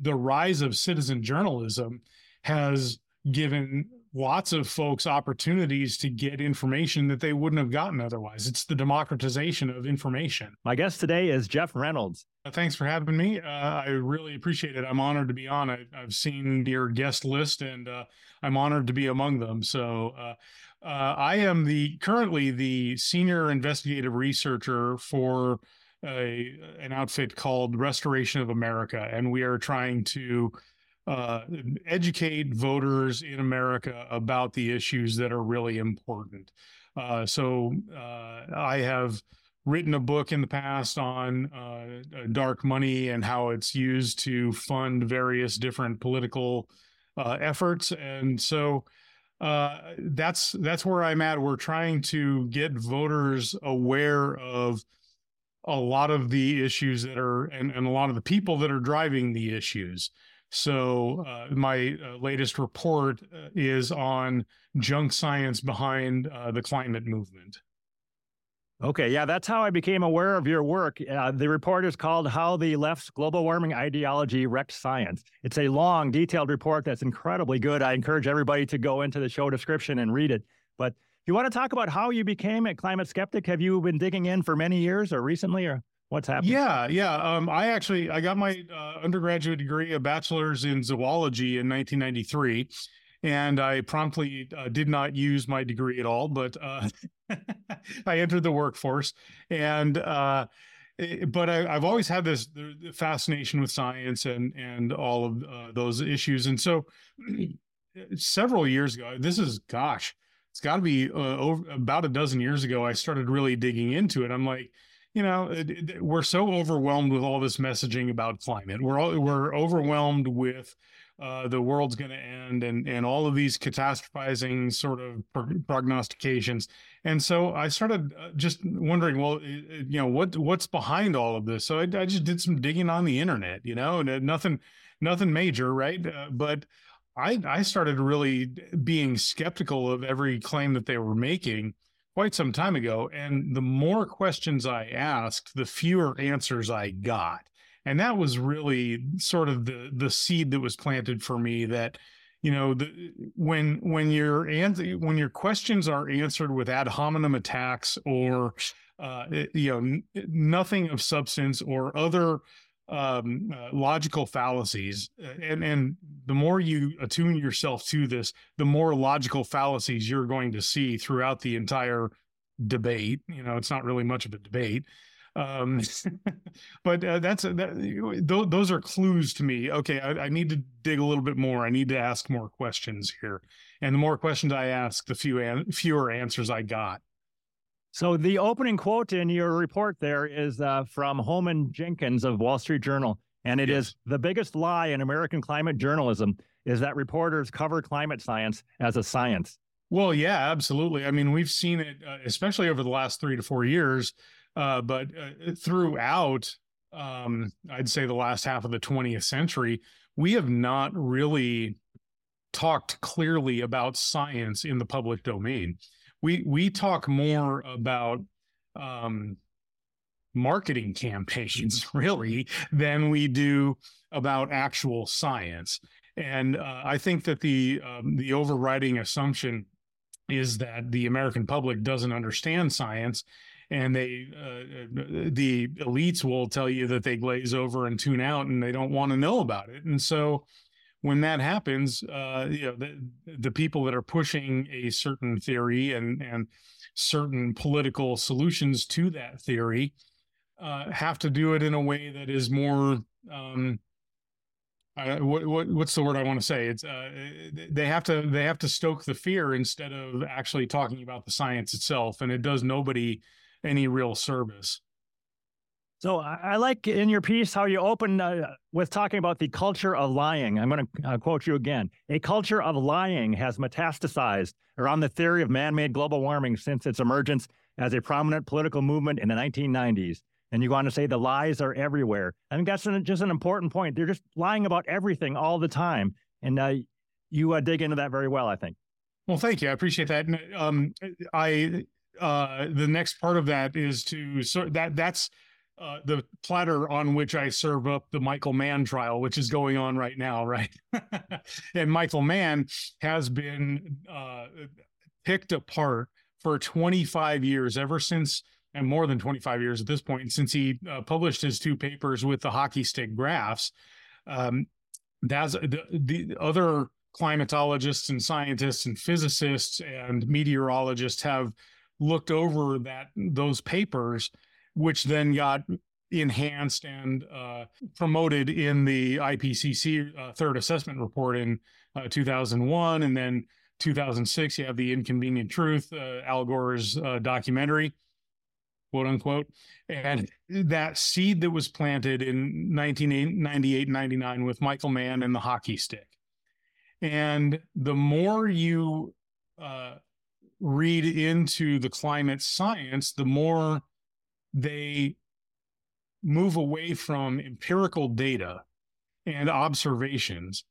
the rise of citizen journalism has given lots of folks opportunities to get information that they wouldn't have gotten otherwise. It's the democratization of information. My guest today is Jeff Reynolds. Uh, thanks for having me. Uh, I really appreciate it. I'm honored to be on. I, have seen your guest list, and uh, I'm honored to be among them. So, uh, uh, I am the currently the senior investigative researcher for a, an outfit called Restoration of America, and we are trying to uh, educate voters in America about the issues that are really important. Uh, so uh, I have written a book in the past on uh, dark money and how it's used to fund various different political uh, efforts, and so. Uh, that's that's where I'm at. We're trying to get voters aware of a lot of the issues that are and, and a lot of the people that are driving the issues. So uh, my uh, latest report uh, is on junk science behind uh, the climate movement. Okay, yeah, that's how I became aware of your work. Uh, the report is called How the Left's Global Warming Ideology Wrecked Science. It's a long, detailed report that's incredibly good. I encourage everybody to go into the show description and read it. But you want to talk about how you became a climate skeptic, have you been digging in for many years or recently or? What's happening? Yeah, yeah. Um, I actually I got my uh, undergraduate degree, a bachelor's in zoology in 1993, and I promptly uh, did not use my degree at all. But uh, I entered the workforce, and uh, eh, but I, have always had this fascination with science and and all of uh, those issues. And so, several years ago, this is gosh, it's got to be uh, over, about a dozen years ago. I started really digging into it. I'm like you know, we're so overwhelmed with all this messaging about climate. We're all, we're overwhelmed with uh, the world's going to end and and all of these catastrophizing sort of prognostications. And so I started uh, just wondering, well, you know, what what's behind all of this? So I, I just did some digging on the internet, you know, and nothing nothing major, right? Uh, but I I started really being skeptical of every claim that they were making quite some time ago. And the more questions I asked, the fewer answers I got. And that was really sort of the the seed that was planted for me that you know the, when when your when your questions are answered with ad hominem attacks or uh, you know nothing of substance or other um, uh, logical fallacies, uh, and and the more you attune yourself to this, the more logical fallacies you're going to see throughout the entire debate. You know, it's not really much of a debate, um, but uh, that's that, th- those are clues to me. Okay, I, I, need to dig a little bit more. I need to ask more questions here, and the more questions I ask, the few an- fewer answers I got. So the opening quote in your report there is uh, from Holman Jenkins of Wall Street Journal, and it yes. is the biggest lie in American climate journalism is that reporters cover climate science as a science. Well, yeah, absolutely. I mean, we've seen it, uh, especially over the last three to four years, uh, but uh, throughout, um, I'd say the last half of the 20th century, we have not really talked clearly about science in the public domain we we talk more about um, marketing campaigns really than we do about actual science. And uh, I think that the um, the overriding assumption is that the American public doesn't understand science, and they uh, the elites will tell you that they glaze over and tune out, and they don't want to know about it. And so when that happens, uh, you know, the, the people that are pushing a certain theory and, and certain political solutions to that theory uh, have to do it in a way that is more, um, what, what, what's the word I want to say? It's uh, they have to they have to stoke the fear instead of actually talking about the science itself, and it does nobody any real service. So I like in your piece how you open uh, with talking about the culture of lying. I'm going to uh, quote you again. A culture of lying has metastasized around the theory of man-made global warming since its emergence as a prominent political movement in the 1990s. And you go on to say the lies are everywhere. I think that's an, just an important point. They're just lying about everything all the time, and uh, you uh, dig into that very well. I think. Well, thank you. I appreciate that. Um, I uh, the next part of that is to sort that that's uh, the platter on which I serve up the Michael Mann trial, which is going on right now, right? and Michael Mann has been uh, picked apart for 25 years, ever since, and more than 25 years at this point, since he uh, published his two papers with the hockey stick graphs. Um, that's the, the other climatologists and scientists and physicists and meteorologists have looked over that those papers which then got enhanced and uh, promoted in the IPCC uh, third assessment report in uh, 2001. And then 2006, you have The Inconvenient Truth, uh, Al Gore's uh, documentary, quote unquote. And that seed that was planted in 1998 99 with Michael Mann and the hockey stick. And the more you uh, read into the climate science, the more they move away from empirical data and observations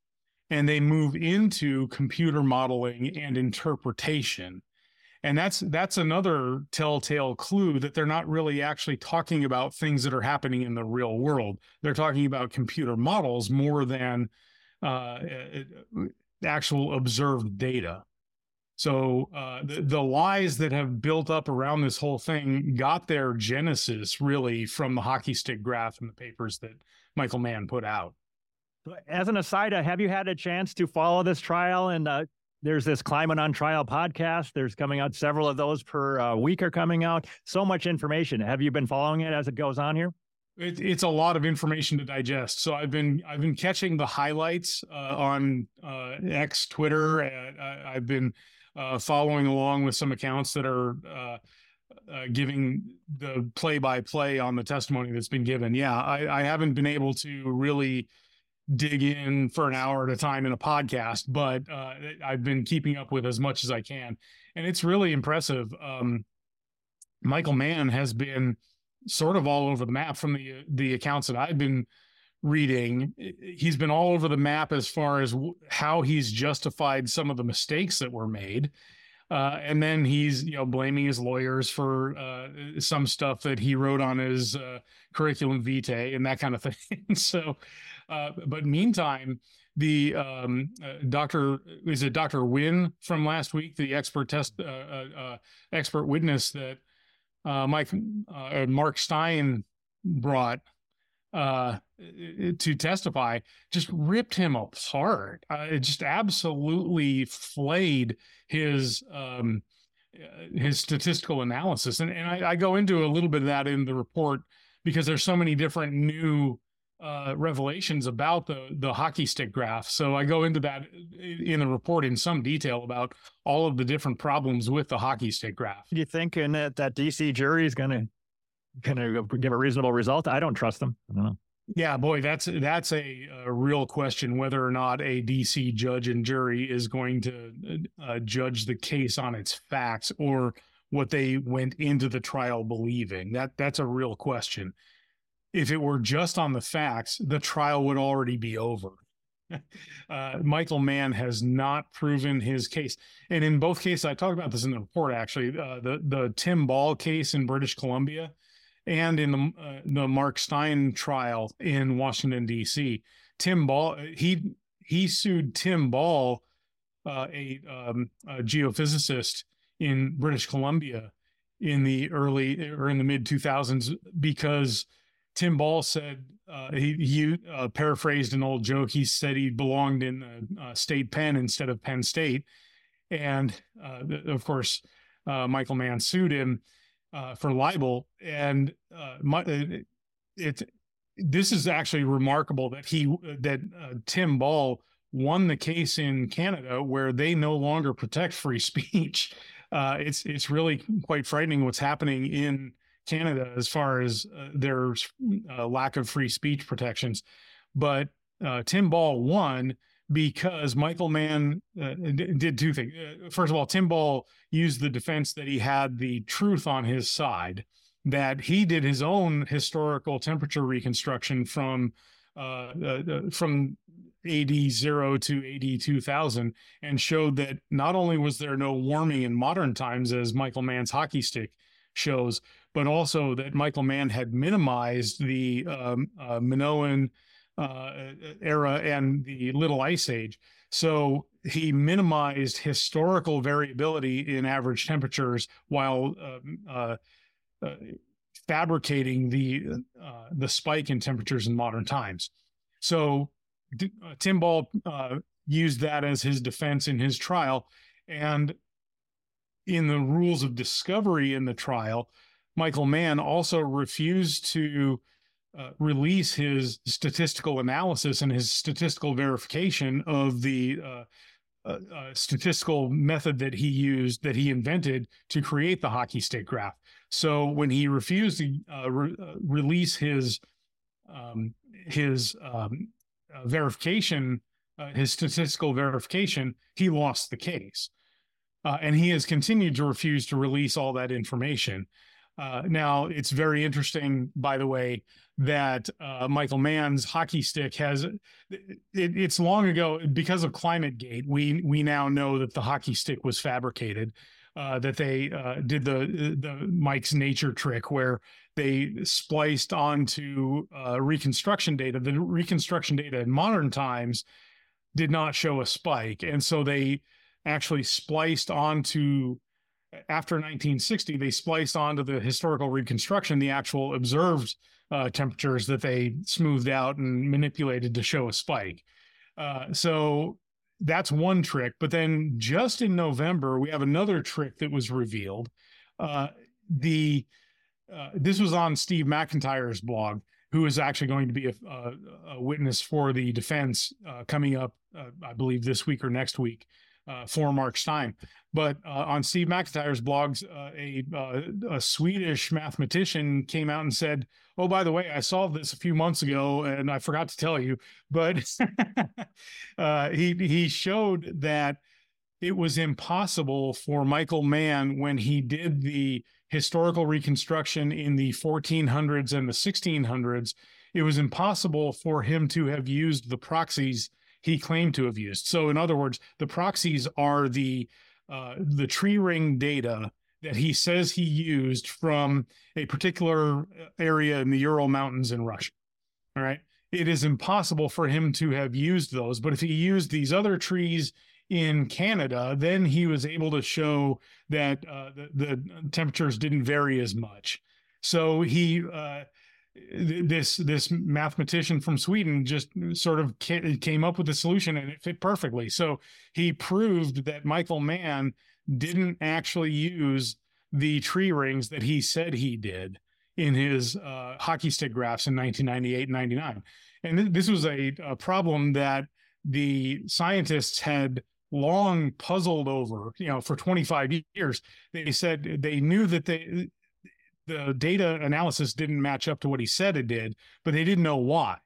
and they move into computer modeling and interpretation. And that's that's another telltale clue that they're not really actually talking about things that are happening in the real world. They're talking about computer models more than uh, actual observed data so uh, the, the lies that have built up around this whole thing got their genesis really from the hockey stick graph and the papers that Michael Mann put out. As an aside, uh, have you had a chance to follow this trial? And uh, there's this Climate on Trial podcast. There's coming out several of those per uh, week are coming out. So much information. Have you been following it as it goes on here? It, it's a lot of information to digest. So I've been I've been catching the highlights uh, on uh, X, Twitter. I, I've been uh, following along with some accounts that are uh, uh, giving the play by play on the testimony that's been given. Yeah, I, I, haven't been able to really dig in for an hour at a time in a podcast, but uh, I've been keeping up with as much as I can. And it's really impressive. Um, Michael Mann has been sort of all over the map from the the accounts that I've been reading, he's been all over the map as far as how he's justified some of the mistakes that were made. Uh, and then he's you know blaming his lawyers for uh, some stuff that he wrote on his uh, curriculum vitae and that kind of thing. so, uh, but meantime, the um, uh, doctor is it Dr. Wynn from last week, the expert test uh, expert witness that Mike Mark Steyn brought uh, to testify just ripped him apart. Uh, it just absolutely flayed his um, uh, his statistical analysis, and and I, I, go into a little bit of that in the report because there's so many different new uh, revelations about the the hockey stick graph. So I go into that in the report in some detail about all of the different problems with the hockey stick graph. You think in that, that DC jury is going to going to give a reasonable result? I don't trust them. I don't know. Yeah, boy, that's that's a, a, real question whether or not a DC judge and jury is going to uh, judge the case on its facts or what they went into the trial believing. That that's a real question. If it were just on the facts, the trial would already be over. uh, Michael Mann has not proven his case, and in both cases, I talked about this in the report. Actually, uh, the the Tim Ball case in British Columbia and in the uh, the Mark Steyn trial in Washington D.C. Tim Ball he he sued Tim Ball, uh, a, um, a, geophysicist in British Columbia in the early or in the mid 2000s because Tim Ball said uh, he, he uh, paraphrased an old joke. He said he belonged in the uh, state pen instead of Penn State, and uh, of course Michael Mann sued him uh, for libel, and uh, my, uh, it, this is actually remarkable that he that uh, Tim Ball won the case in Canada where they no longer protect free speech. Uh, it's it's really quite frightening what's happening in Canada as far as uh, their lack of free speech protections. But Tim Ball won because Michael Mann uh, did two things. Uh, first of all, Tim Ball used the defense that he had the truth on his side, that he did his own historical temperature reconstruction from uh, uh, uh from AD zero to AD 2000 and showed that not only was there no warming in modern times as Michael Mann's hockey stick shows, but also that Michael Mann had minimized the um, uh, Minoan uh, era and the Little Ice Age. So he minimized historical variability in average temperatures while um, uh, uh, fabricating the uh, the spike in temperatures in modern times. So uh, Tim Ball uh, used that as his defense in his trial, and in the rules of discovery in the trial, Michael Mann also refused to uh, release his statistical analysis and his statistical verification of the uh, uh, uh, statistical method that he used, that he invented to create the hockey stick graph. So when he refused to uh, re- uh, release his um, his um, verification, his statistical verification, he lost the case. and he has continued to refuse to release all that information. Uh, now, it's very interesting, by the way, that uh, Michael Mann's hockey stick has. It, it's long ago because of ClimateGate. We we now know that the hockey stick was fabricated. Uh, that they uh, did the the Mike's Nature trick where they spliced onto uh, reconstruction data. The reconstruction data in modern times did not show a spike, and so they actually spliced onto after 1960, they spliced onto the historical reconstruction the actual observed uh, temperatures that they smoothed out and manipulated to show a spike. Uh, so that's one trick. But then just in November, we have another trick that was revealed. Uh, the uh, this was on Steve McIntyre's blog, who is actually going to be a, a, a witness for the defense uh, coming up, uh, I believe, this week or next week uh, for Mark Steyn. But uh, on Steve McIntyre's blogs, uh, a, uh, a Swedish mathematician came out and said, "Oh, by the way, I solved this a few months ago, and I forgot to tell you." But uh, he he showed that it was impossible for Michael Mann when he did the historical reconstruction in the 1400s and the 1600s. It was impossible for him to have used the proxies he claimed to have used. So, in other words, the proxies are the uh, the tree ring data that he says he used from a particular area in the Ural Mountains in Russia. All right. It is impossible for him to have used those, but if he used these other trees in Canada, then he was able to show that uh, the, the temperatures didn't vary as much. So he uh, this this mathematician from Sweden just sort of came up with a solution and it fit perfectly. So he proved that Michael Mann didn't actually use the tree rings that he said he did in his uh, hockey stick graphs in 1998 and 99. And th- this was a, a problem that the scientists had long puzzled over, you know, for 25 years. They said they knew that they the data analysis didn't match up to what he said it did, but they didn't know why.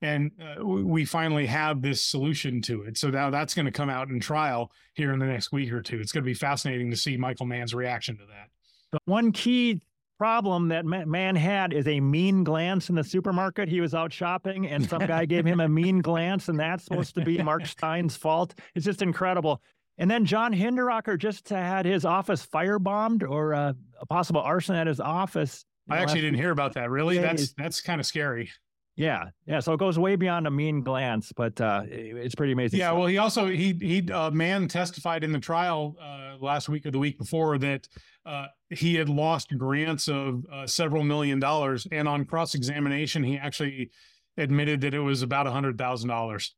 And uh, we finally have this solution to it. So now that's going to come out in trial here in the next week or two. It's going to be fascinating to see Michael Mann's reaction to that. The one key problem that Mann had is a mean glance in the supermarket. He was out shopping and some guy gave him a mean glance, and that's supposed to be Mark Steyn's fault. It's just incredible. And then John Hinderaker just had his office firebombed or uh, a possible arson at his office. I actually didn't hear about that. Really? That's that's kind of scary. Yeah, yeah. So it goes way beyond a mean glance, but uh, it's pretty amazing. Yeah. Stuff. Well, he also he he uh, Mann testified in the trial uh, last week or the week before that uh, he had lost grants of uh, several million dollars, and on cross examination, he actually admitted that it was about a hundred thousand dollars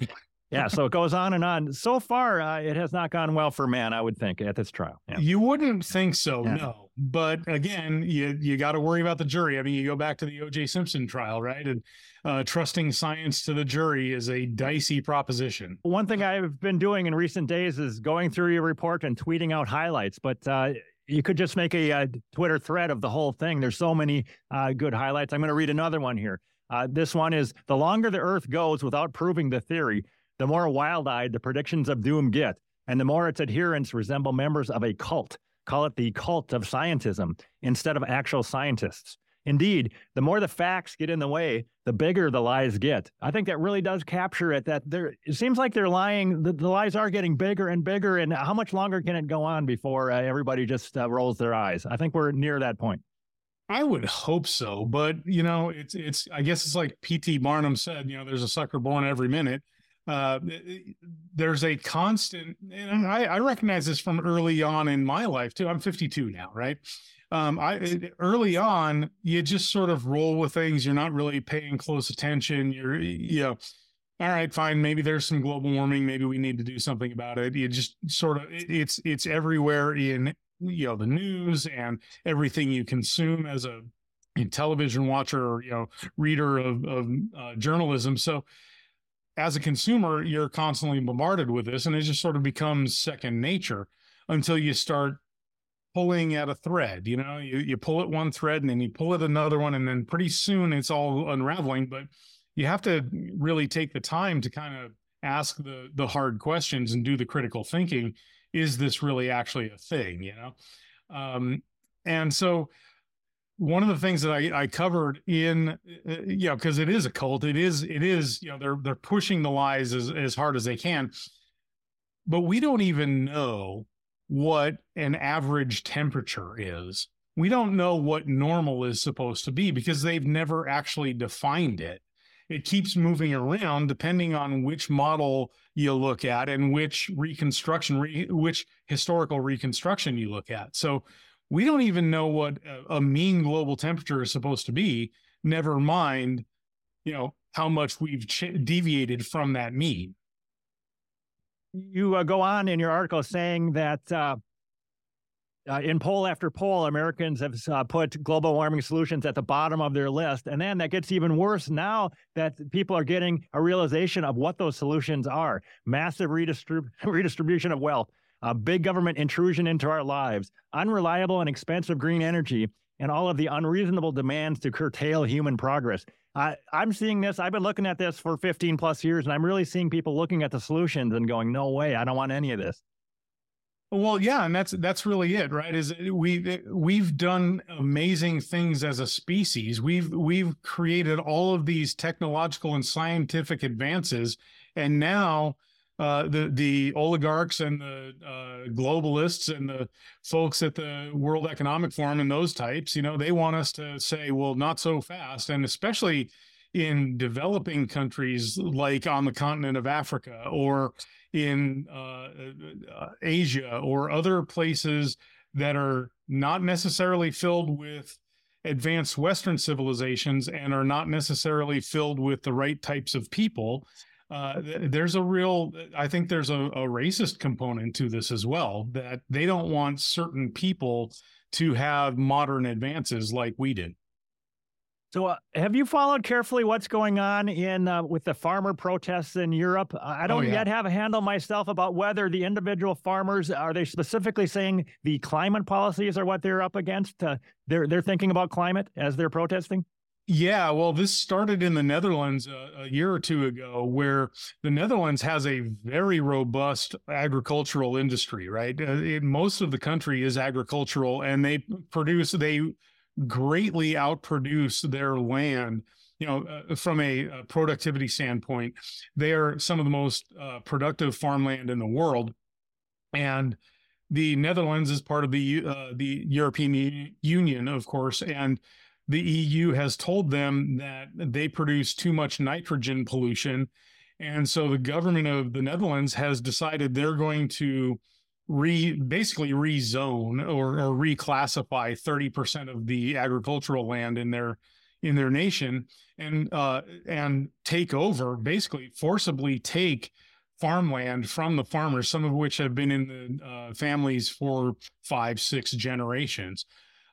yeah, so it goes on and on. So far, uh, it has not gone well for Mann, I would think, at this trial. Yeah. You wouldn't think so, yeah. no. But again, you you got to worry about the jury. I mean, you go back to the O.J. Simpson trial, right? And uh, trusting science to the jury is a dicey proposition. One thing I've been doing in recent days is going through your report and tweeting out highlights, but. Uh, you could just make a, a, Twitter thread of the whole thing. There's so many uh, good highlights. I'm going to read another one here. Uh, this one is the longer the Earth goes without proving the theory, the more wild eyed the predictions of doom get, and the more its adherents resemble members of a cult. Call it the cult of scientism instead of actual scientists. Indeed, the more the facts get in the way, the bigger the lies get. I think that really does capture it. That there, it seems like they're lying. The, the lies are getting bigger and bigger. And how much longer can it go on before uh, everybody just uh, rolls their eyes? I think we're near that point. I would hope so, but you know, it's it's. I guess it's like P.T. Barnum said. You know, there's a sucker born every minute. Uh, there's a constant, and I, I, recognize this from early on in my life too. I'm 52 now, right? Um, I early on, you just sort of roll with things. You're not really paying close attention. You're, you know, all right, fine. Maybe there's some global warming. Maybe we need to do something about it. You just sort of, it's it's everywhere in you know the news and everything you consume as a television watcher or you know reader of, of uh, journalism so as a consumer you're constantly bombarded with this and it just sort of becomes second nature until you start pulling at a thread you know? You, you pull at one thread and then you pull at another one and then pretty soon it's all unraveling but you have to really take the time to kind of ask the the hard questions and do the critical thinking is this really actually a thing you know? Um, and so one of the things that I, I covered in uh, you know because it is a cult it is it is you know they're they're pushing the lies as, as hard as they can. But we don't even know what an average temperature is. We don't know what normal is supposed to be because they've never actually defined it. It keeps moving around depending on which model you look at and which reconstruction, re, which historical reconstruction you look at. So we don't even know what a, mean global temperature is supposed to be. Never mind, you know, how much we've ch- deviated from that mean. You uh, go on in your article saying that uh, uh, in poll after poll, Americans have uh, put global warming solutions at the bottom of their list. And then that gets even worse now that people are getting a realization of what those solutions are massive redistrib- redistribution of wealth, uh, big government intrusion into our lives, unreliable and expensive green energy, and all of the unreasonable demands to curtail human progress. I'm seeing this. I've been looking at this for 15 plus years, and I'm really seeing people looking at the solutions and going, no way, I don't want any of this. Well, yeah, and that's that's really it, right? Is we we've done amazing things as a species. We've we've created all of these technological and scientific advances, and now uh, the the oligarchs and the uh, globalists and the folks at the World Economic Forum and those types, you know, they want us to say, well, not so fast, and especially in developing countries like on the continent of Africa or in uh, uh, Asia or other places that are not necessarily filled with advanced Western civilizations and are not necessarily filled with the right types of people. Uh, there's a real, I think there's a, a racist component to this as well, that they don't want certain people to have modern advances like we did. So, uh, have you followed carefully what's going on in uh, with the farmer protests in Europe? I don't oh, yeah. yet have a handle myself about whether the individual farmers are they specifically saying the climate policies are what they're up against. Uh, they're they're thinking about climate as they're protesting. Yeah, well, this started in the Netherlands a, a year or two ago, where the Netherlands has a very robust agricultural industry. Right, uh, it, most of the country is agricultural, and they produce they greatly outproduce their land you know uh, from a, a, productivity standpoint they are some of the most uh, productive farmland in the world and the netherlands is part of the uh, the european union of course and the eu has told them that they produce too much nitrogen pollution. And so the government of the netherlands has decided they're going to re basically rezone or, or reclassify 30% of the agricultural land in their in their nation and uh, and take over basically forcibly take farmland from the farmers some of which have been in the uh, families for five six generations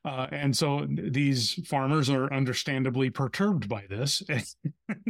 uh, and so these farmers are understandably perturbed by this.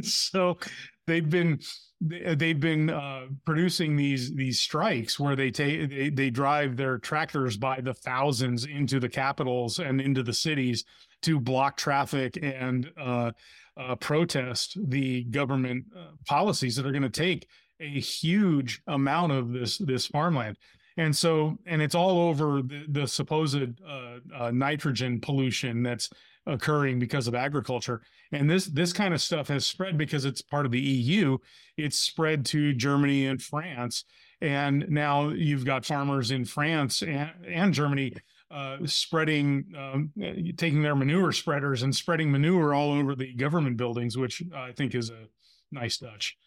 So they've been they've been uh, producing these these strikes where they take they, they drive their tractors by the thousands into the capitals and into the cities to block traffic and uh, uh, protest the government uh, policies that are going to take a huge amount of this this farmland and so and it's all over the, the supposed uh, uh, nitrogen pollution that's occurring because of agriculture. And this this kind of stuff has spread because it's part of the EU. It's spread to Germany and France, and now you've got farmers in France and, and Germany uh, spreading, um, taking their manure spreaders and spreading manure all over the government buildings, which I think is a nice touch.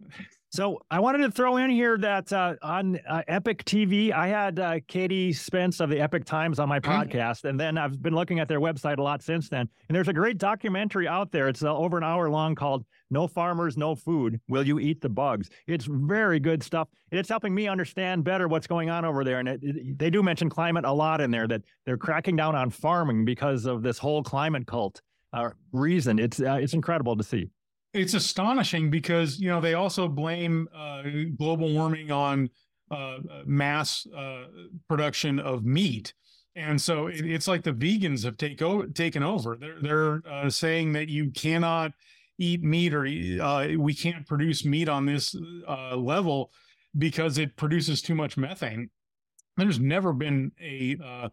So I wanted to throw in here that uh, on uh, Epoch TV, I had uh, Katie Spence of the Epoch Times on my mm-hmm. podcast, and then I've been looking at their website a lot since then. And there's a great documentary out there. It's uh, over an hour long called "No Farmers, No Food: Will You Eat the Bugs?" It's very good stuff. It's helping me understand better what's going on over there. And it, it, they do mention climate a lot in there. That they're cracking down on farming because of this whole climate cult uh, reason. It's uh, it's incredible to see it's astonishing because you know they also blame uh, global warming on uh, mass uh, production of meat, and so it, it's like the vegans have take o- taken over. They're they're uh, saying that you cannot eat meat or uh, we can't produce meat on this uh, level because it produces too much methane. There's never been a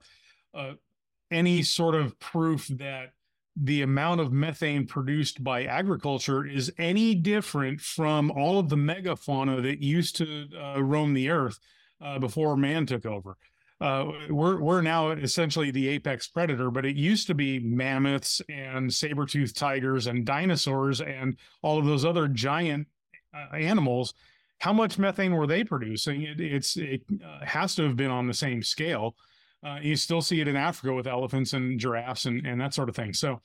any sort of proof that the amount of methane produced by agriculture is any different from all of the megafauna that used to uh, roam the earth uh, before man took over. Uh, we're we're now essentially the apex predator, but it used to be mammoths and saber-toothed tigers and dinosaurs and all of those other giant uh, animals. How much methane were they producing? It, it's it uh, has to have been on the same scale. Uh, you still see it in Africa with elephants and giraffes and, and that sort of thing. So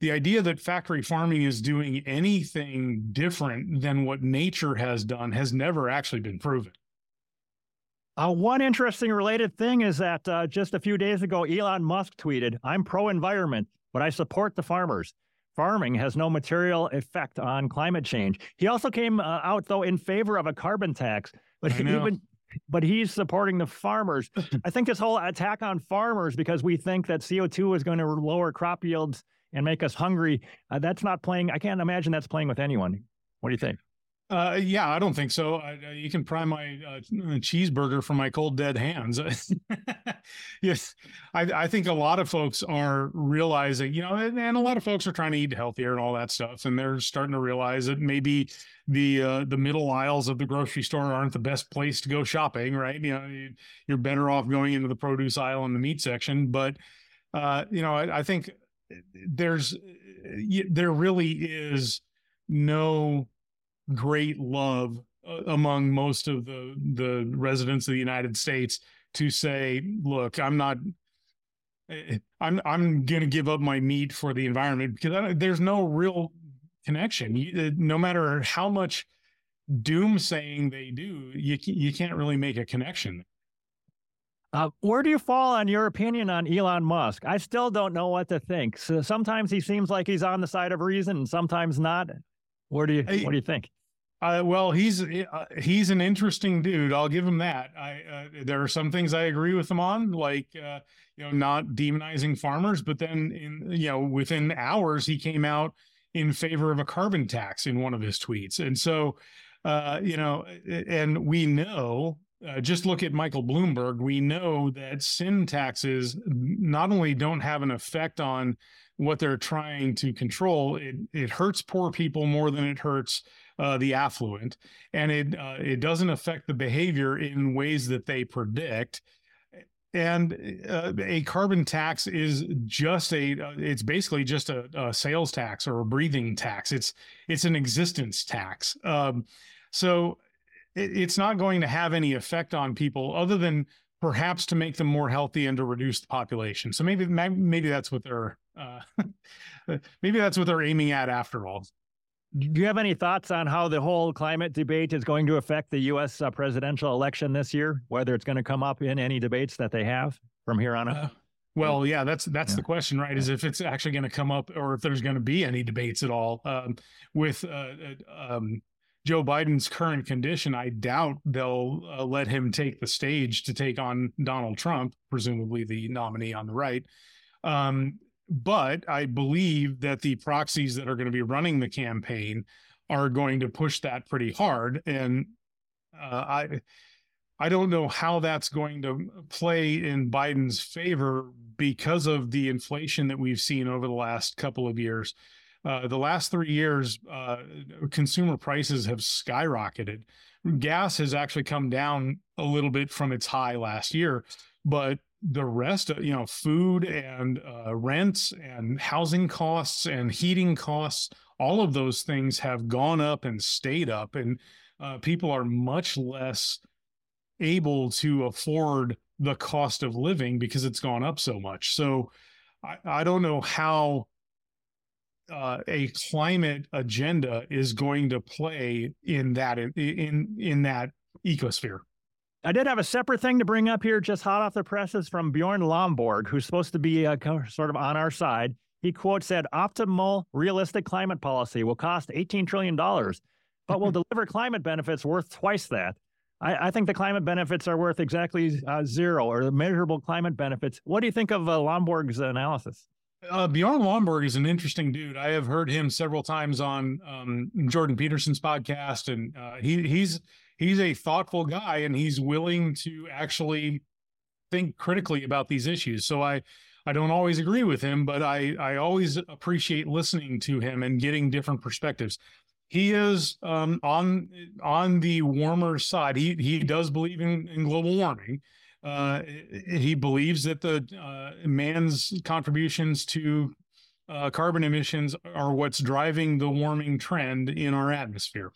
the idea that factory farming is doing anything different than what nature has done has never actually been proven. Uh, one interesting related thing is that uh, just a few days ago, Elon Musk tweeted, I'm pro environment, but I support the farmers. Farming has no material effect on climate change. He also came uh, out, though, in favor of a carbon tax, but even but he's supporting the farmers. I think this whole attack on farmers because we think that CO2 is going to lower crop yields and make us hungry, uh, that's not playing. I can't imagine that's playing with anyone. What do you think? Uh, yeah, I don't think so. I, you can pry my uh, cheeseburger from my cold dead hands. yes, I, I, think a lot of folks are realizing, you know, and, and, a lot of folks are trying to eat healthier and all that stuff, and they're starting to realize that maybe the uh, the middle aisles of the grocery store aren't the best place to go shopping, right? You know, you, are better off going into the produce aisle and the meat section. But uh, you know, I, I think there's there really is no great love uh, among most of the the residents of the United States to say, look, I'm not eh, I'm I'm going to give up my meat for the environment because there's no real connection. You, uh, no matter how much doom saying they do, you you can't really make a connection. Uh, where do you fall on your opinion on Elon Musk? I still don't know what to think. So sometimes he seems like he's on the side of reason, and sometimes not. Where do you what do you think? Uh, well, he's uh, he's an interesting dude. I'll give him that. I uh, there are some things I agree with him on, like uh, you know, not demonizing farmers. But then, in you know, within hours, he came out in favor of a carbon tax in one of his tweets, and so uh, you know, and we know uh, just look at Michael Bloomberg, we know that sin taxes not only don't have an effect on what they're trying to control, it, it hurts poor people more than it hurts uh, the affluent, and it uh, it doesn't affect the behavior in ways that they predict. And uh, a carbon tax is just a uh, it's basically just a, a, sales tax or a breathing tax. It's it's an existence tax. Um, so it, it's not going to have any effect on people other than perhaps to make them more healthy and to reduce the population. So maybe maybe that's what they're uh, maybe that's what they're aiming at after all. Do you have any thoughts on how the whole climate debate is going to affect the U.S. Uh, presidential election this year? Whether it's going to come up in any debates that they have from here on out? Uh, well, yeah, that's that's yeah. the question, right? Is if it's actually going to come up, or if there's going to be any debates at all um, with uh, uh um, Joe Biden's current condition, I doubt they'll uh, let him take the stage to take on Donald Trump, presumably the nominee on the right. Um, but I believe that the proxies that are going to be running the campaign are going to push that pretty hard. And uh, I, I don't know how that's going to play in Biden's favor because of the inflation that we've seen over the last couple of years. Uh, the last three years, uh, consumer prices have skyrocketed. Gas has actually come down a little bit from its high last year, but the rest of you know food and uh, rents and housing costs and heating costs all of those things have gone up and stayed up and uh, people are much less able to afford the cost of living because it's gone up so much so i, I don't know how uh, a climate agenda is going to play in that in in, in that ecosphere I did have a separate thing to bring up here, just hot off the presses from Bjorn Lomborg, who's supposed to be uh, sort of on our side. He quote said, "Optimal, realistic climate policy will cost 18 trillion dollars, but will deliver climate benefits worth twice that." I, I think the climate benefits are worth exactly uh, zero, or the measurable climate benefits. What do you think of uh, Lomborg's analysis? Uh, Bjorn Lomborg is an interesting dude. I have heard him several times on um, Jordan Peterson's podcast, and uh, he he's he's a thoughtful guy and he's willing to actually think critically about these issues. So I I don't always agree with him, but I I always appreciate listening to him and getting different perspectives. He is um, on on the warmer side. He he does believe in, in global warming. Uh, he believes that the uh, man's contributions to uh, carbon emissions are what's driving the warming trend in our atmosphere.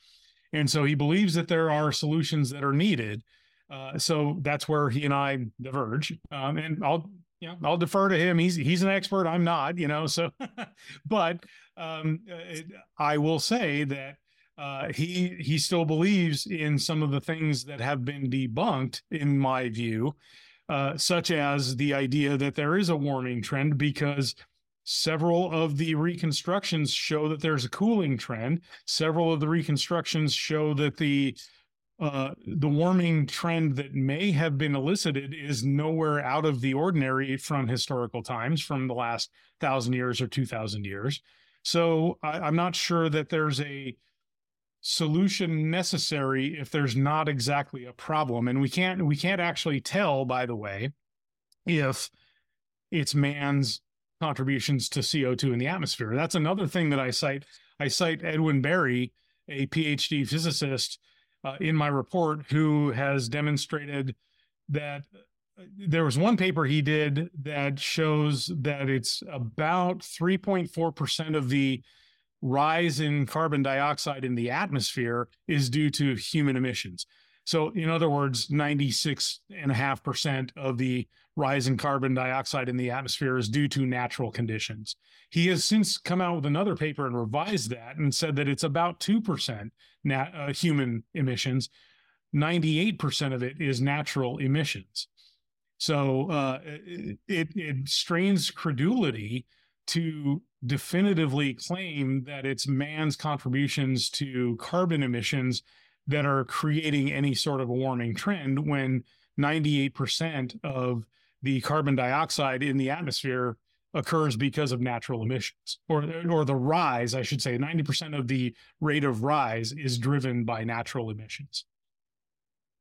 And so he believes that there are solutions that are needed. Uh, so that's where he and I diverge. Um, and I'll, you know, I'll defer to him. He's he's an expert. I'm not. You know. So, but um, I will say that uh, he he still believes in some of the things that have been debunked, in my view, uh, such as the idea that there is a warming trend because Several of the reconstructions show that there's a cooling trend. Several of the reconstructions show that the uh, the warming trend that may have been elicited is nowhere out of the ordinary from historical times, from the last thousand years or two thousand years. So I, I'm not sure that there's a solution necessary if there's not exactly a problem, and we can't we can't actually tell, by the way, if it's man's contributions to CO2 in the atmosphere. That's another thing that I cite. I cite Edwin Berry, a PhD physicist, uh, in my report, who has demonstrated that uh, there was one paper he did that shows that it's about 3.4% of the rise in carbon dioxide in the atmosphere is due to human emissions. So, in other words, 96.5% of the rise in carbon dioxide in the atmosphere is due to natural conditions. He has since come out with another paper and revised that and said that it's about 2% nat- uh, human emissions. 98% of it is natural emissions. So uh, it, it strains credulity to definitively claim that it's man's contributions to carbon emissions that are creating any sort of a warming trend when 98% of the carbon dioxide in the atmosphere occurs because of natural emissions or or the rise i should say. 90% of the rate of rise is driven by natural emissions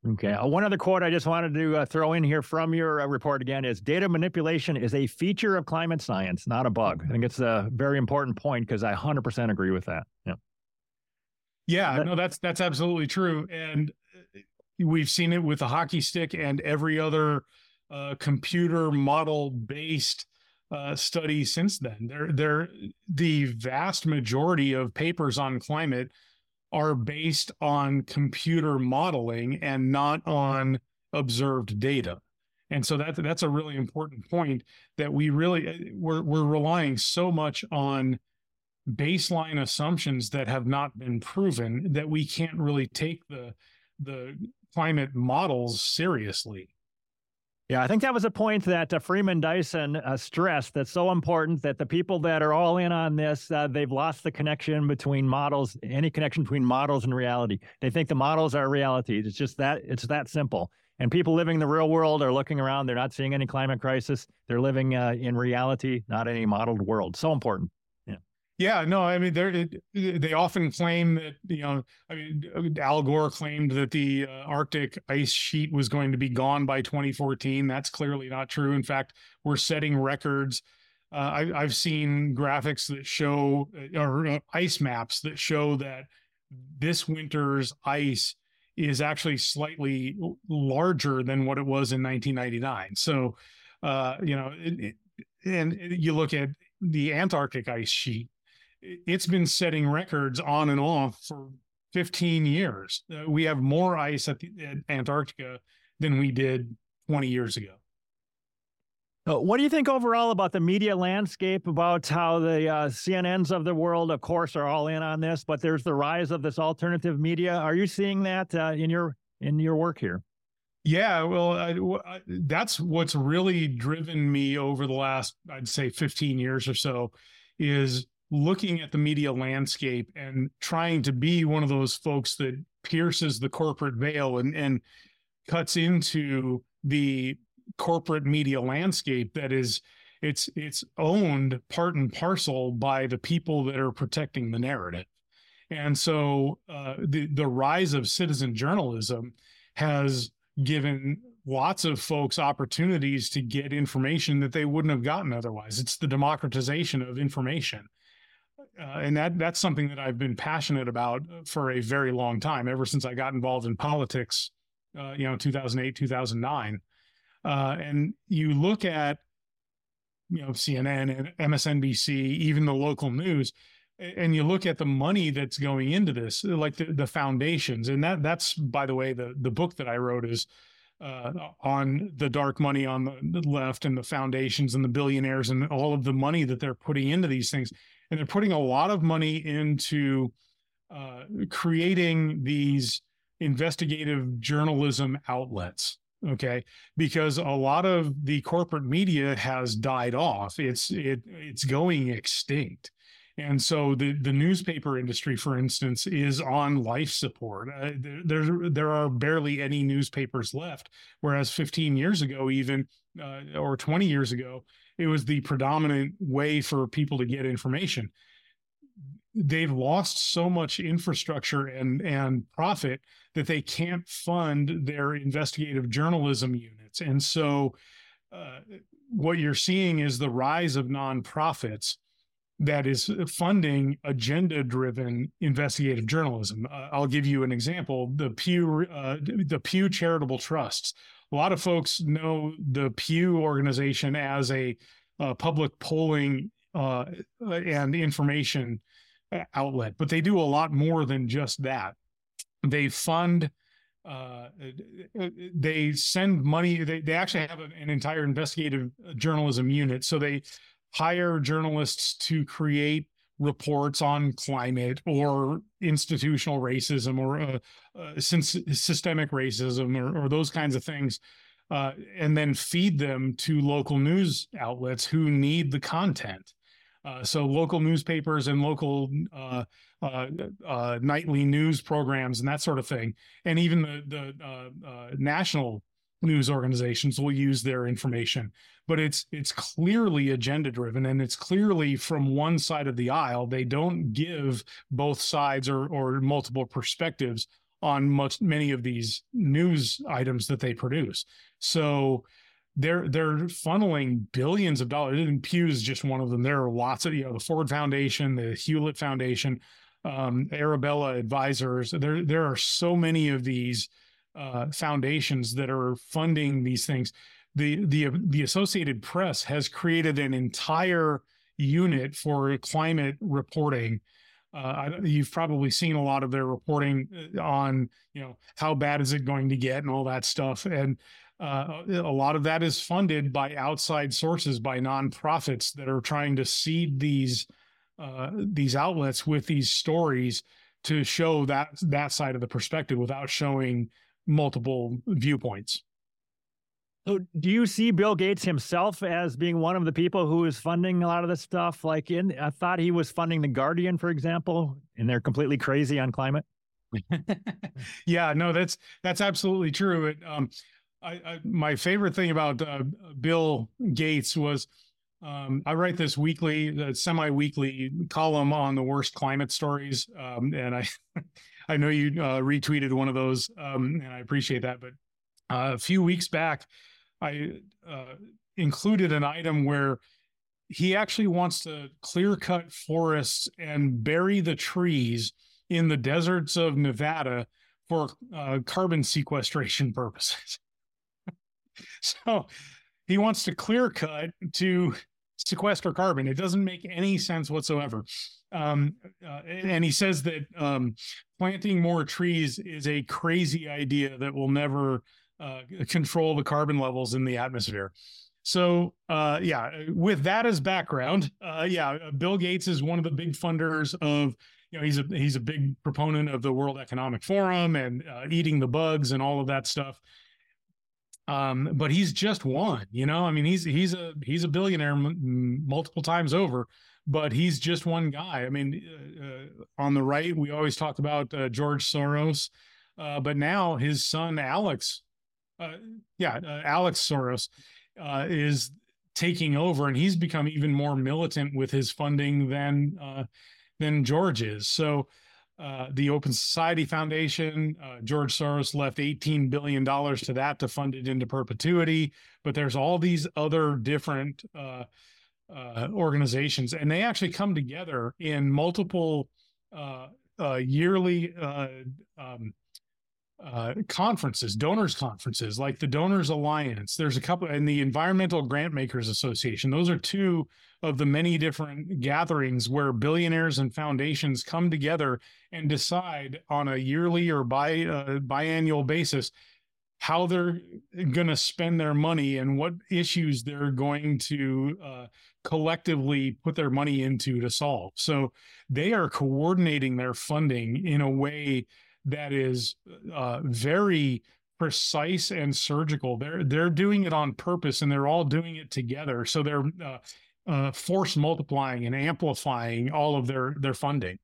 okay uh, one other quote i just wanted to uh, throw in here from your uh, report again is data manipulation is a feature of climate science not a bug. I think it's a very important point because i 100% agree with that. Yeah. Yeah, no, that's that's absolutely true, and uh, we've seen it with the hockey stick and every other uh, computer model based uh, study since then. There, there, the vast majority of papers on climate are based on computer modeling and not on observed data. And so that that's a really important point that we really uh, we're we're relying so much on baseline assumptions that have not been proven that we can't really take the the climate models seriously. Yeah, I think that was a point that uh, Freeman Dyson uh, stressed that's so important that the people that are all in on this, uh, they've lost the connection between models, any connection between models and reality. They think the models are reality. It's just that, it's that simple. And people living in the real world are looking around. They're not seeing any climate crisis. They're living uh, in reality, not any modeled world. So important. Yeah, no, I mean, they they often claim that you know, I mean, Al Gore claimed that the uh, Arctic ice sheet was going to be gone by 2014. That's clearly not true. In fact, we're setting records. Uh, I, have seen graphics that show uh, or uh, ice maps that show that this winter's ice is actually slightly larger than what it was in 1999. So, uh, you know, it, it, and you look at the Antarctic ice sheet it's been setting records on and off for 15 years. Uh, we have more ice at, the, at Antarctica than we did 20 years ago. Uh, what do you think overall about the media landscape? About how the uh, CNNs of the world, of course, are all in on this, but there's the rise of this alternative media. Are you seeing that uh, in your in your work here? Yeah, well, I, I, that's what's really driven me over the last, I'd say, 15 years or so, is looking at the media landscape and trying to be one of those folks that pierces the corporate veil and, and cuts into the corporate media landscape that is it's it's owned part and parcel by the people that are protecting the narrative. And so uh, the the rise of citizen journalism has given lots of folks opportunities to get information that they wouldn't have gotten otherwise. It's the democratization of information uh, and that that's something that I've been passionate about for a very long time, ever since I got involved in politics, uh, you know, 2008, 2009. Uh, and you look at, you know, CNN and MSNBC, even the local news, and you look at the money that's going into this, like the, the foundations, and that that's by the way, the the book that I wrote is uh, on the dark money on the left and the foundations and the billionaires and all of the money that they're putting into these things and they're putting a lot of money into uh, creating these investigative journalism outlets okay? Because a lot of the corporate media has died off. It's it it's going extinct. And so the the newspaper industry for instance is on life support. Uh, there there are barely any newspapers left whereas 15 years ago even uh, or 20 years ago it was the predominant way for people to get information. They've lost so much infrastructure and and profit that they can't fund their investigative journalism units. And so uh, what you're seeing is the rise of nonprofits that is funding agenda driven investigative journalism. Uh, i'll give you an example. The pew uh, the pew charitable trusts a lot of folks know the Pew organization as a, public polling uh, and information outlet, but they do a lot more than just that. They fund, uh, they send money, they, they actually have an entire investigative journalism unit. So they hire journalists to create reports on climate or institutional racism or uh, uh, systemic racism or, or, those kinds of things, uh, and then feed them to local news outlets who need the content. Uh, so local newspapers and local uh, uh, nightly news programs and that sort of thing, and even the the national news organizations will use their information but it's it's clearly agenda driven and it's clearly from one side of the aisle. They don't give both sides or or multiple perspectives on much many of these news items that they produce. So they're they're funneling billions of dollars and pew is just one of them. There are lots of you know the ford foundation the hewlett foundation um, arabella advisors. There there are so many of these uh, foundations that are funding these things. The the the Associated Press has created an entire unit for climate reporting. Uh, you've probably seen a lot of their reporting uh, on you know how bad is it going to get and all that stuff and uh, a lot of that is funded by outside sources by nonprofits that are trying to seed these uh, these outlets with these stories to show that that side of the perspective without showing multiple viewpoints. So, do you see Bill Gates himself as being one of the people who is funding a lot of this stuff? Like, in I thought he was funding the Guardian, for example, and they're completely crazy on climate. yeah, no, that's that's absolutely true. It, um, I, I, my favorite thing about uh, Bill Gates was Um, I write this weekly, uh, semi-weekly column on the worst climate stories, um, and I, I know you uh, retweeted one of those, um, and I appreciate that. But uh, a few weeks back, I uh, included an item where he actually wants to clear cut forests and bury the trees in the deserts of Nevada for uh, carbon sequestration purposes. so he wants to clear cut to sequester carbon. It doesn't make any sense whatsoever. Um, uh, and he says that um, planting more trees is a crazy idea that will never uh, control the carbon levels in the atmosphere. So, uh, yeah, with that as background, uh, yeah, Bill Gates is one of the big funders of, you know, he's a he's a big proponent of the World Economic Forum and uh, eating the bugs and all of that stuff. Um, but he's just one, you know. I mean, he's he's a he's a billionaire m- multiple times over, but he's just one guy. I mean, uh, uh, on the right, we always talk about uh, George Soros, but now his son Alex, yeah, Alex Soros uh, is taking over, and he's become even more militant with his funding than uh, than George is. So. Uh, the Open Society Foundation. Uh, George Soros left $18 billion to that to fund it into perpetuity. But there's all these other different uh, uh organizations, and they actually come together in multiple uh, uh, yearly um, uh, conferences, donors conferences like the Donors Alliance. There's a couple, and the Environmental Grant Makers Association. Those are two of the many different gatherings where billionaires and foundations come together and decide on a yearly or bi uh, biannual basis how they're going to spend their money and what issues they're going to uh, collectively put their money into to solve. So they are coordinating their funding in a way that is uh, very precise and surgical. They're they're doing it on purpose, and they're all doing it together. So they're uh, uh, force multiplying and amplifying all of their their funding.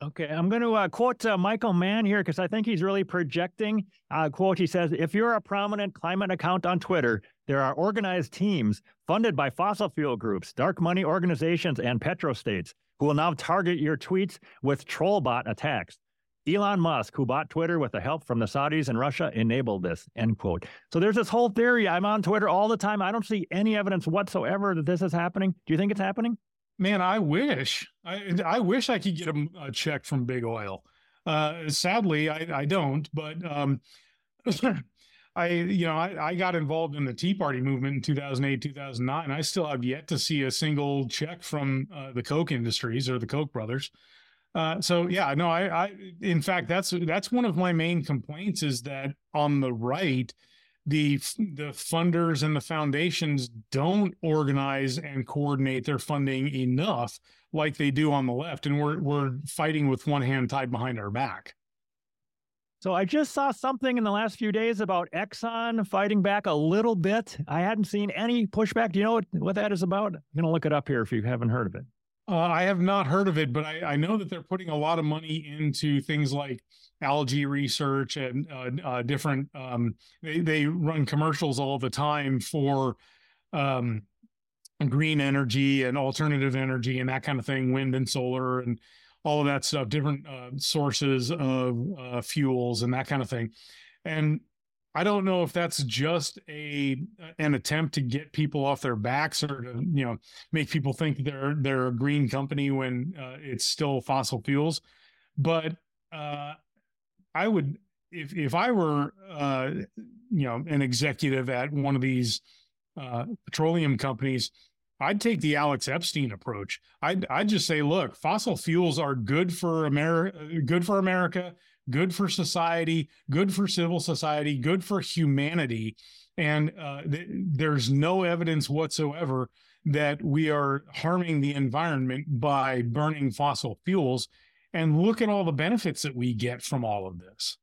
Okay, I'm going to uh, quote uh, Michael Mann here because I think he's really projecting. Uh, quote: He says, "If you're a prominent climate account on Twitter, there are organized teams funded by fossil fuel groups, dark money organizations, and petrostates." Who will now target your tweets with trollbot attacks. Elon Musk, who bought Twitter with the help from the Saudis and Russia, enabled this, end quote. So there's this whole theory. I'm on Twitter all the time. I don't see any evidence whatsoever that this is happening. Do you think it's happening? Man, I wish. I, I wish I could get a, a check from Big Oil. Uh, sadly, I, I don't, but um, I, you know, I, I got involved in the Tea Party movement in 2008, 2009. I still have yet to see a single check from uh, the Koch industries or the Koch brothers. Uh, so yeah, no, I, I, in fact, that's that's one of my main complaints is that on the right, the the funders and the foundations don't organize and coordinate their funding enough like they do on the left, and we're we're fighting with one hand tied behind our back. So I just saw something in the last few days about Exxon fighting back a little bit. I hadn't seen any pushback. Do you know what, what that is about? I'm going to look it up here if you haven't heard of it. Uh, I have not heard of it, but I, I, know that they're putting a lot of money into things like algae research and uh, uh, different. Um, they they run commercials all the time for um, green energy and alternative energy and that kind of thing, wind and solar and all of that stuff, different uh, sources of uh, fuels and that kind of thing. And I don't know if that's just a an attempt to get people off their backs or to you know make people think they're they're a green company when uh, it's still fossil fuels. But uh, I would if if I were uh, you know an executive at one of these uh, petroleum companies, I'd take the Alex Epstein approach. I'd I'd just say, look, fossil fuels are good for America, good for America, good for society, good for civil society, good for humanity. And uh, th- there's no evidence whatsoever that we are harming the environment by burning fossil fuels. And look at all the benefits that we get from all of this.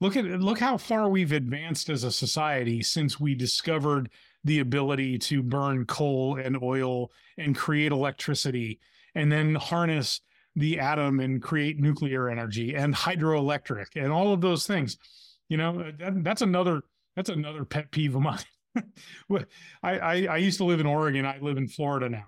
Look at look how far we've advanced as a society since we discovered the ability to burn coal and oil and create electricity and then harness the atom and create nuclear energy and hydroelectric and all of those things. You know, that, that's another that's another pet peeve of mine. I, I, I used to live in Oregon. I live in Florida now,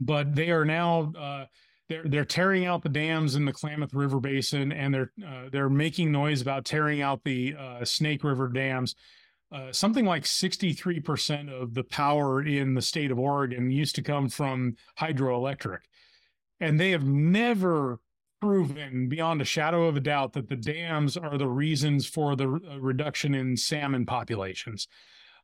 but they are now uh, they're they're tearing out the dams in the Klamath River Basin, and they're uh, they're making noise about tearing out the uh, Snake River dams. Uh, something like 63% of the power in the state of Oregon used to come from hydroelectric. And they have never proven beyond a shadow of a doubt that the dams are the reasons for the uh, reduction in salmon populations.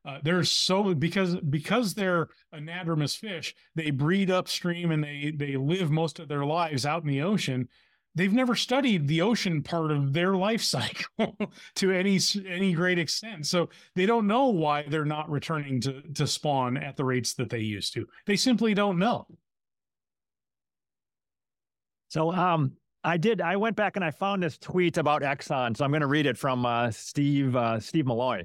Uh, they're so because because they're anadromous fish, they breed upstream and they they live most of their lives out in the ocean. They've never studied the ocean part of their life cycle to any any great extent, so they don't know why they're not returning to to spawn at the rates that they used to. They simply don't know. So, um, I did. I went back and I found this tweet about Exxon, so I'm going to read it from uh, Steve uh, Steve Milloy.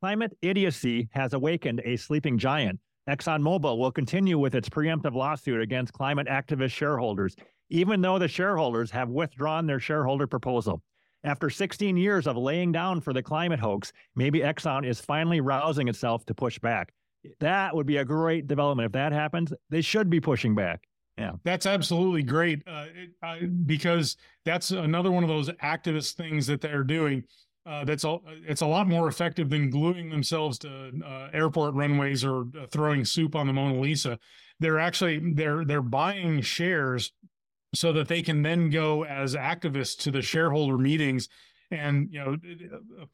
Climate idiocy has awakened a sleeping giant. ExxonMobil will continue with its preemptive lawsuit against climate activist shareholders, even though the shareholders have withdrawn their shareholder proposal. After 16 years of laying down for the climate hoax, maybe Exxon is finally rousing itself to push back. That would be a great development. If that happens, they should be pushing back. Yeah, that's absolutely great uh, it, uh, because that's another one of those activist things that they're doing uh, that's all. It's a lot more effective than gluing themselves to uh, airport runways or uh, throwing soup on the Mona Lisa. They're actually they're they're buying shares so that they can then go as activists to the shareholder meetings and you know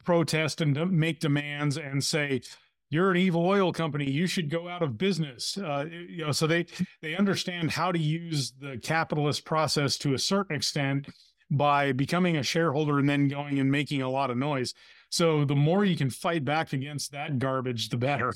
protest and make demands and say you're an evil oil company you should go out of business uh, you know so they they understand how to use the capitalist process to a certain extent by becoming a shareholder and then going and making a lot of noise. So the more you can fight back against that garbage, the better.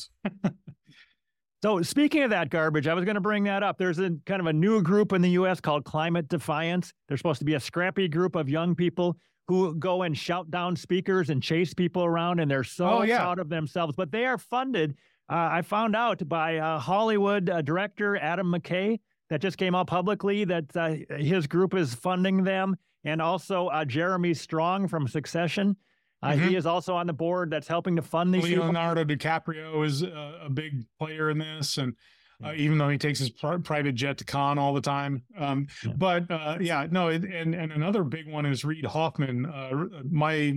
so speaking of that garbage, I was going to bring that up. There's a kind of a new group in the US called Climate Defiance. They're supposed to be a scrappy group of young people who go and shout down speakers and chase people around and they're so oh, yeah. proud of themselves, but they are funded uh, I found out by uh, Hollywood uh, director Adam McKay that just came out publicly that uh, his group is funding them and also uh, Jeremy Strong from Succession. Uh, mm-hmm. He is also on the board that's helping to fund these. Leonardo people. DiCaprio is a, a, big player in this, and uh, even though he takes his pr- private jet to Cannes all the time. Um, yeah. But uh, yeah, no, it, and and another big one is Reid Hoffman. Uh, my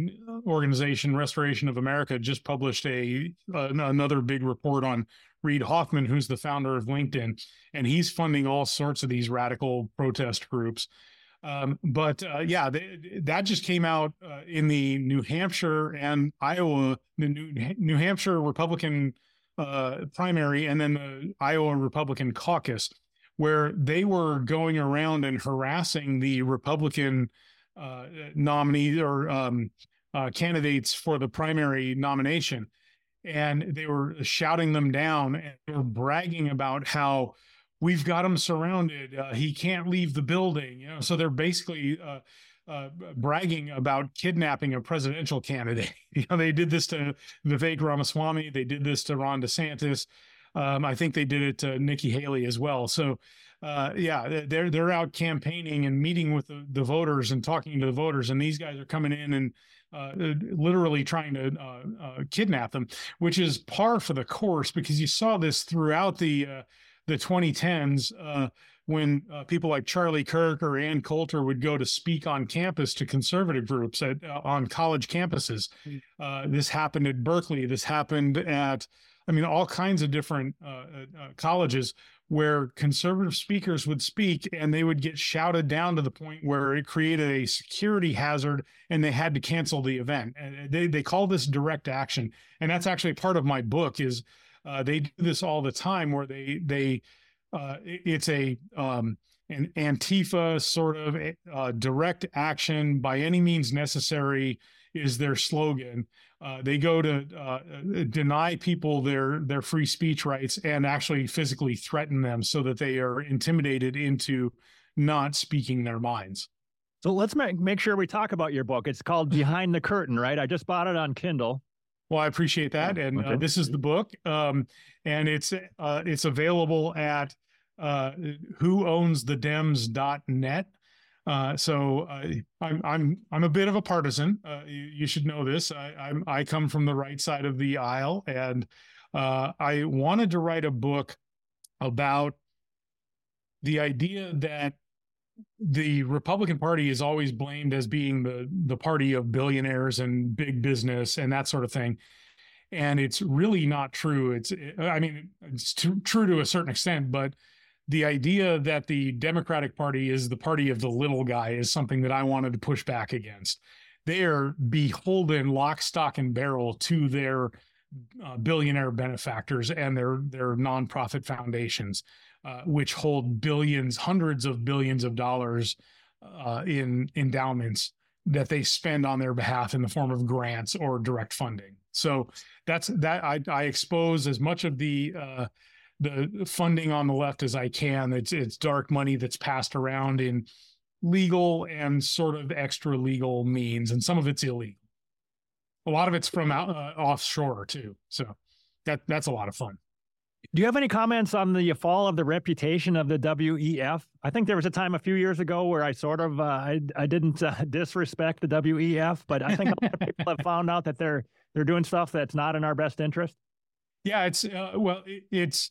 organization, Restoration of America, just published a another big report on Reid Hoffman, who's the founder of LinkedIn, and he's funding all sorts of these radical protest groups. Um, but uh, yeah, they, that just came out uh, in the New Hampshire and Iowa, the New, New Hampshire Republican uh, primary, and then the Iowa Republican caucus, where they were going around and harassing the Republican uh, nominee or um, uh, candidates for the primary nomination. And they were shouting them down and they were bragging about how we've got him surrounded. Uh, he can't leave the building. You know, so they're basically uh, uh, bragging about kidnapping a presidential candidate. you know, they did this to Vivek Ramaswamy. They did this to Ron DeSantis. Um, I think they did it to Nikki Haley as well. So, uh, yeah, they're they're out campaigning and meeting with the, the, voters and talking to the voters, and these guys are coming in and uh, literally trying to uh, uh, kidnap them, which is par for the course because you saw this throughout the uh, the 2010s uh, when uh, people like Charlie Kirk or Ann Coulter would go to speak on campus to conservative groups at uh, on college campuses. Hmm. Uh, this happened at Berkeley. This happened at, I mean, all kinds of different uh, uh, colleges where conservative speakers would speak and they would get shouted down to the point where it created a security hazard and they had to cancel the event. And they they call this direct action, and that's actually part of my book is uh, they do this all the time where they they uh, it's a um, an Antifa sort of uh, direct action by any means necessary is their slogan. Uh, they go to uh, deny people their their free speech rights and actually physically threaten them so that they are intimidated into not speaking their minds. So let's make make sure we talk about your book. It's called Behind the Curtain, right? I just bought it on Kindle. Well, I appreciate that, and okay. uh, this is the book, um, and it's uh, it's available at uh, whoownsthedems.net. Uh, so uh, I'm I'm I'm a bit of a partisan. Uh, you, you, should know this. I I'm, i come from the right side of the aisle, and Uh, I wanted to write a book about the idea that the Republican Party is always blamed as being the the party of billionaires and big business and that sort of thing. And it's really not true. It's I mean it's true to a certain extent, but the idea that the Democratic Party is the party of the little guy is something that I wanted to push back against. They are beholden lock, stock, and barrel to their uh, billionaire benefactors and their their nonprofit foundations, uh, which hold billions, hundreds of billions of dollars uh, in endowments that they spend on their behalf in the form of grants or direct funding. So that's that I, I expose as much of the uh, the funding on the left as I can. It's it's dark money that's passed around in legal and sort of extra legal means, and some of it's illegal. A lot of it's from out, uh, offshore too. So that that's a lot of fun. Do you have any comments on the fall of the reputation of the WEF? I think there was a time a few years ago where I sort of uh, I I didn't uh, disrespect the WEF, but I think a lot of people have found out that they're they're doing stuff that's not in our best interest. Yeah, it's uh, well, it, it's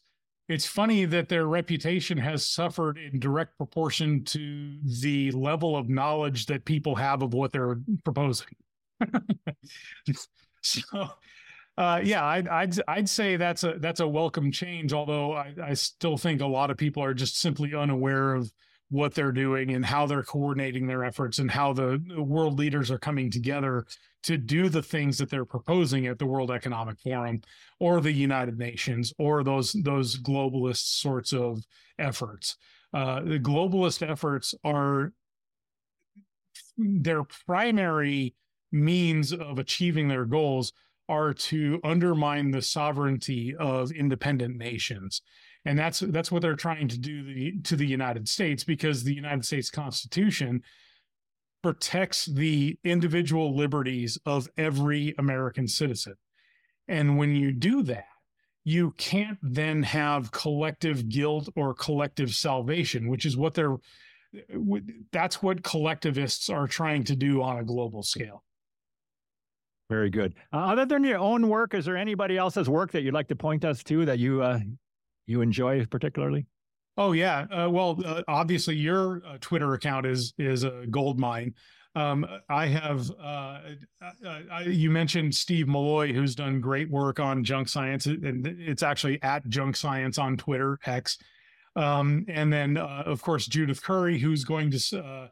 it's funny that their reputation has suffered in direct proportion to the level of knowledge that people have of what they're proposing. so, uh, yeah, I'd, I'd I'd say that's a that's a welcome change. Although I, I still think a lot of people are just simply unaware of what they're doing and how they're coordinating their efforts and how the world leaders are coming together to do the things that they're proposing at the World Economic Forum or the United Nations or those those globalist sorts of efforts. Uh, the globalist efforts are their primary means of achieving their goals are to undermine the sovereignty of independent nations and that's that's what they're trying to do the, to the United States because the United States Constitution protects the individual liberties of every American citizen. And when you do that, you can't then have collective guilt or collective salvation, which is what they're that's what collectivists are trying to do on a global scale. Very good. Uh, other than your own work, is there anybody else's work that you'd like to point us to that you uh, you enjoy particularly? Oh yeah. Uh, well, uh, obviously your uh, Twitter account is is a gold mine. Um, I have. Uh, I, you mentioned Steve Milloy, who's done great work on junk science, and it's actually at junk science on Twitter X. Um, and then, of course, Judith Curry, who's going to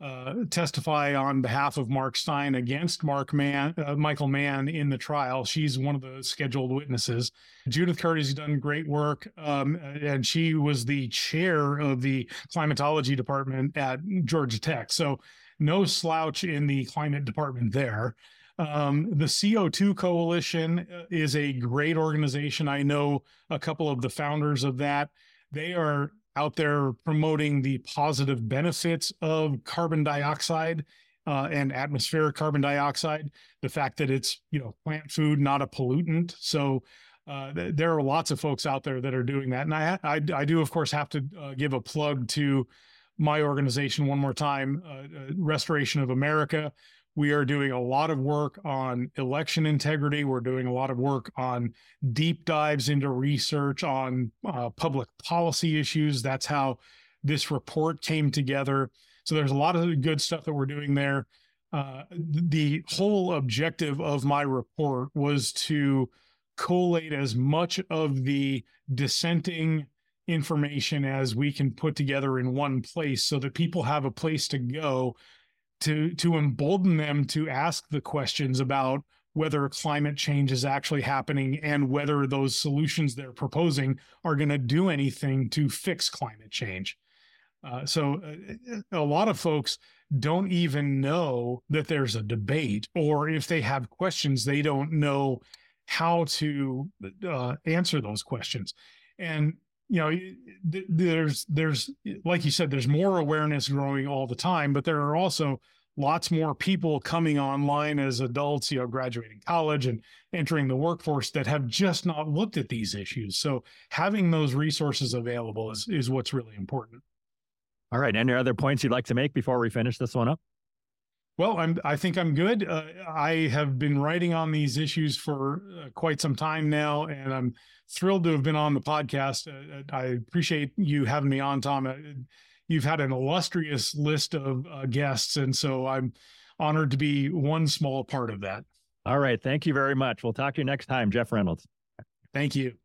uh, testify on behalf of Mark Steyn against Mark Mann, uh, Michael Mann in the trial. She's one of the scheduled witnesses. Judith Curtis has done great work, um, and she was the chair of the climatology department at Georgia Tech. So, no slouch in the climate department there. Um, the CO2 Coalition uh, is a great organization. I know a couple of the founders of that. They are out there promoting the positive benefits of carbon dioxide uh, and atmospheric carbon dioxide. The fact that it's you know plant food, not a pollutant. So uh, th- there are lots of folks out there that are doing that, and I I, I do of course have to uh, give a plug to my organization one more time, uh, uh, Restoration of America. We are doing a lot of work on election integrity. We're doing a lot of work on deep dives into research on uh, public policy issues. That's how this report came together. So there's a lot of good stuff that we're doing there. Uh, the whole objective of my report was to collate as much of the dissenting information as we can put together in one place so that people have a place to go to to embolden them to ask the questions about whether climate change is actually happening and whether those solutions they're proposing are going to do anything to fix climate change. Uh, so uh, a lot of folks don't even know that there's a debate, or if they have questions, they don't know how to uh, answer those questions. And you know there's there's like you said there's more awareness growing all the time but there are also lots more people coming online as adults you know graduating college and entering the workforce that have just not looked at these issues. So having those resources available is is what's really important. All right. Any other points you'd like to make before we finish this one up Well, I'm. I think I'm good. Uh, I have been writing on these issues for uh, quite some time now, and I'm thrilled to have been on the podcast. Uh, I appreciate you having me on, Tom. Uh, you've had an illustrious list of uh, guests, and so I'm honored to be one small part of that. All right. Thank you very much. We'll talk to you next time, Jeff Reynolds. Thank you.